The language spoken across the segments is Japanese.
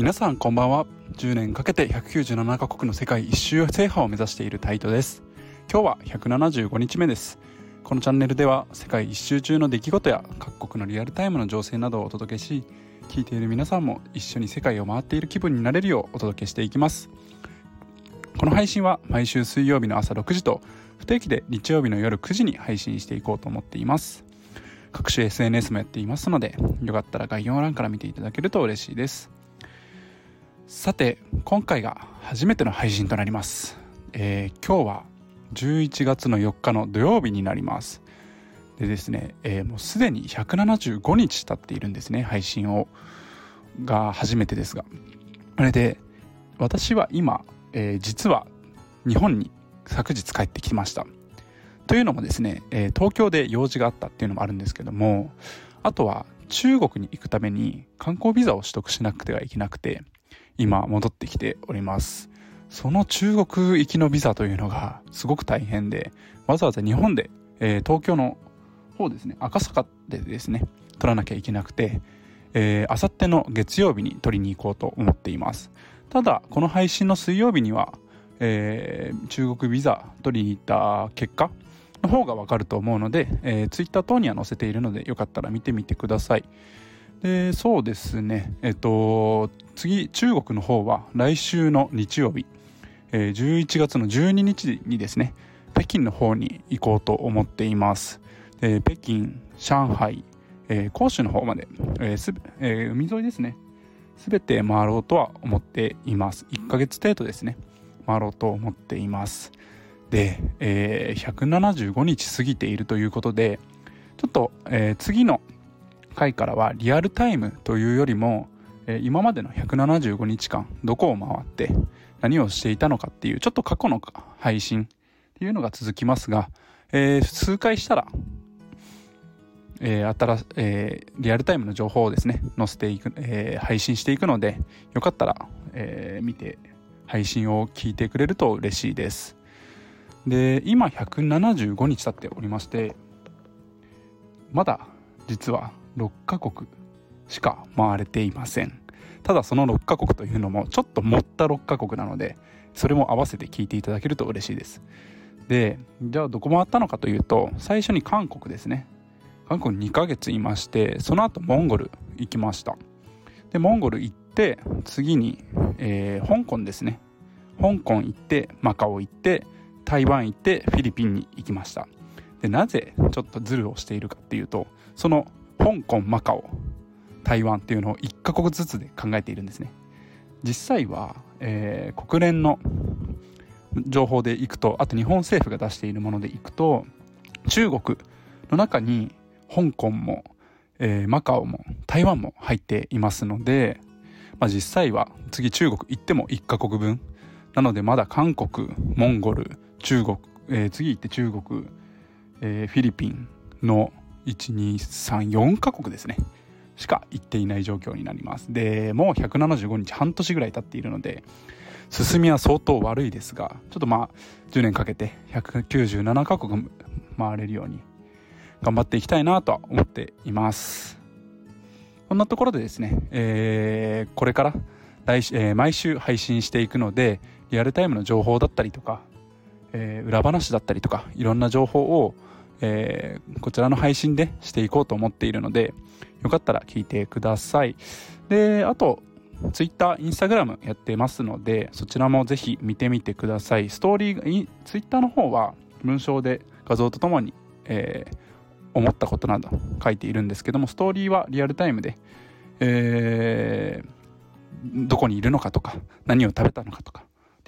皆さんこんばんは。10年かけて197カ国の世界一周制覇を目指しているタイトです。今日は175日目です。このチャンネルでは世界一周中の出来事や各国のリアルタイムの情勢などをお届けし聞いている皆さんも一緒に世界を回っている気分になれるようお届けしていきます。この配信は毎週水曜日の朝6時と不定期で日曜日の夜9時に配信していこうと思っています。各種 SNS もやっていますのでよかったら概要欄から見ていただけると嬉しいです。さて今回が初めての配信となります、えー、今日は11月の4日の土曜日になります。でですね、えー、もうすでに175日経っているんですね配信をが初めてですが。それで私は今、えー、実は日本に昨日帰ってきました。というのもですね、え、東京で用事があったっていうのもあるんですけどもあとは中国に行くために観光ビザを取得しなくてはいけなくて今戻ってきております。その中国行きのビザというのがすごく大変でわざわざ日本で、えー、東京の方ですね赤坂でですね取らなきゃいけなくてあさっての月曜日に取りに行こうと思っています。ただこの配信の水曜日には、えー、中国ビザ取りに行った結果の方がわかると思うので、えー、Twitter 等には載せているのでよかったら見てみてください。でそうですね。えっと次中国の方は来週の日曜日、えー、11月の12日にですね北京の方に行こうと思っています。で北京上海、えー、広州の方まで、えーえー、海沿いですね。全て回ろうとは思っています。1ヶ月程度ですね。回ろうと思っています。で、えー、175日過ぎているということでちょっと、えー、次の回からはリアルタイムというよりも、今までの175日間どこを回って何をしていたのかっていうちょっと過去の配信っていうのが続きますが、えー、数回したら、えー新えー、リアルタイムの情報をですね載せていく、えー、配信していくのでよかったら、えー、見て配信を聞いてくれると嬉しいです。で今175日経っておりましてまだ実は6カ国しか回れていません。ただその6カ国というのもちょっと盛った6カ国なのでそれも合わせて聞いていただけると嬉しいです。でじゃあどこ回ったのかというと最初に韓国ですね。韓国2ヶ月いましてその後モンゴル行きました。でモンゴル行って次に、えー、香港ですね。香港行ってマカオ行って台湾行ってフィリピンに行きました。でなぜちょっとズルをしているかっていうとその香港マカオ台湾っていうのを1カ国ずつで考えているんですね。実際は、えー、国連の情報でいくとあと日本政府が出しているものでいくと中国の中に香港も、えー、マカオも台湾も入っていますので、まあ、実際は次中国行っても1カ国分。なのでまだ韓国モンゴル中国、えー、次行って中国、えー、フィリピンの1234カ国ですね。しか行っていない状況になります。でもう175日半年ぐらい経っているので進みは相当悪いですがちょっとまあ10年かけて197カ国回れるように頑張っていきたいなとは思っています。こんなところでですね、えー、これから来、えー、毎週配信していくのでリアルタイムの情報だったりとか、えー、裏話だったりとかいろんな情報をえー、こちらの配信でしていこうと思っているので、よかったら聞いてください。で、あと、Twitter、Instagram やってますので、そちらもぜひ見てみてください。ストーリー、Twitter の方は文章で画像とともに、えー、思ったことなど書いているんですけども、ストーリーはリアルタイムで、えー、どこにいるのかとか、何を食べたのかとか、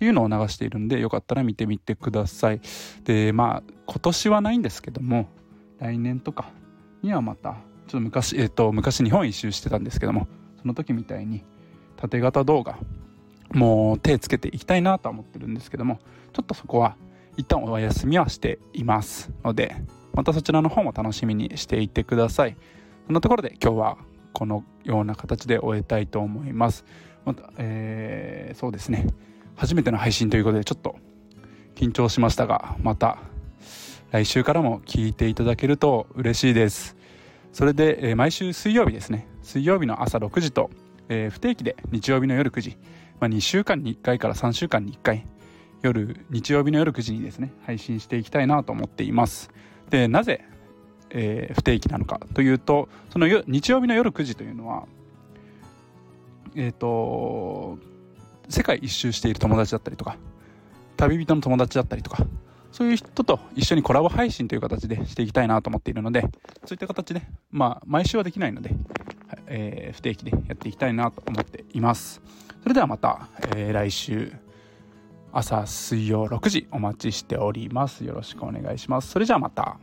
っていうのを流しているんでよかったら見てみてください。でまあ今年はないんですけども来年とかにはまたちょっと昔えっ、ー、と昔日本一周してたんですけどもその時みたいに縦型動画もう手つけていきたいなとは思ってるんですけどもちょっとそこは一旦お休みはしていますのでまたそちらの方も楽しみにしていてください。そんなところで今日はこのような形で終えたいと思います。また、えー、そうですね。初めての配信ということでちょっと緊張しましたがまた来週からも聞いていただけると嬉しいです。それで、えー、毎週水曜日ですね。水曜日の朝6時とえー、不定期で日曜日の夜9時、まあ、2週間に1回から3週間に1回夜日曜日の夜9時にですね配信していきたいなと思っています。でなぜ、えー、不定期なのかというとその日曜日の夜9時というのはえっ、ー、と世界一周している友達だったりとか旅人の友達だったりとかそういう人と一緒にコラボ配信という形でしていきたいなと思っているのでそういった形でまあ毎週はできないので、えー、不定期でやっていきたいなと思っています。それではまた、えー、来週朝水曜6時お待ちしております。よろしくお願いします。それじゃあまた。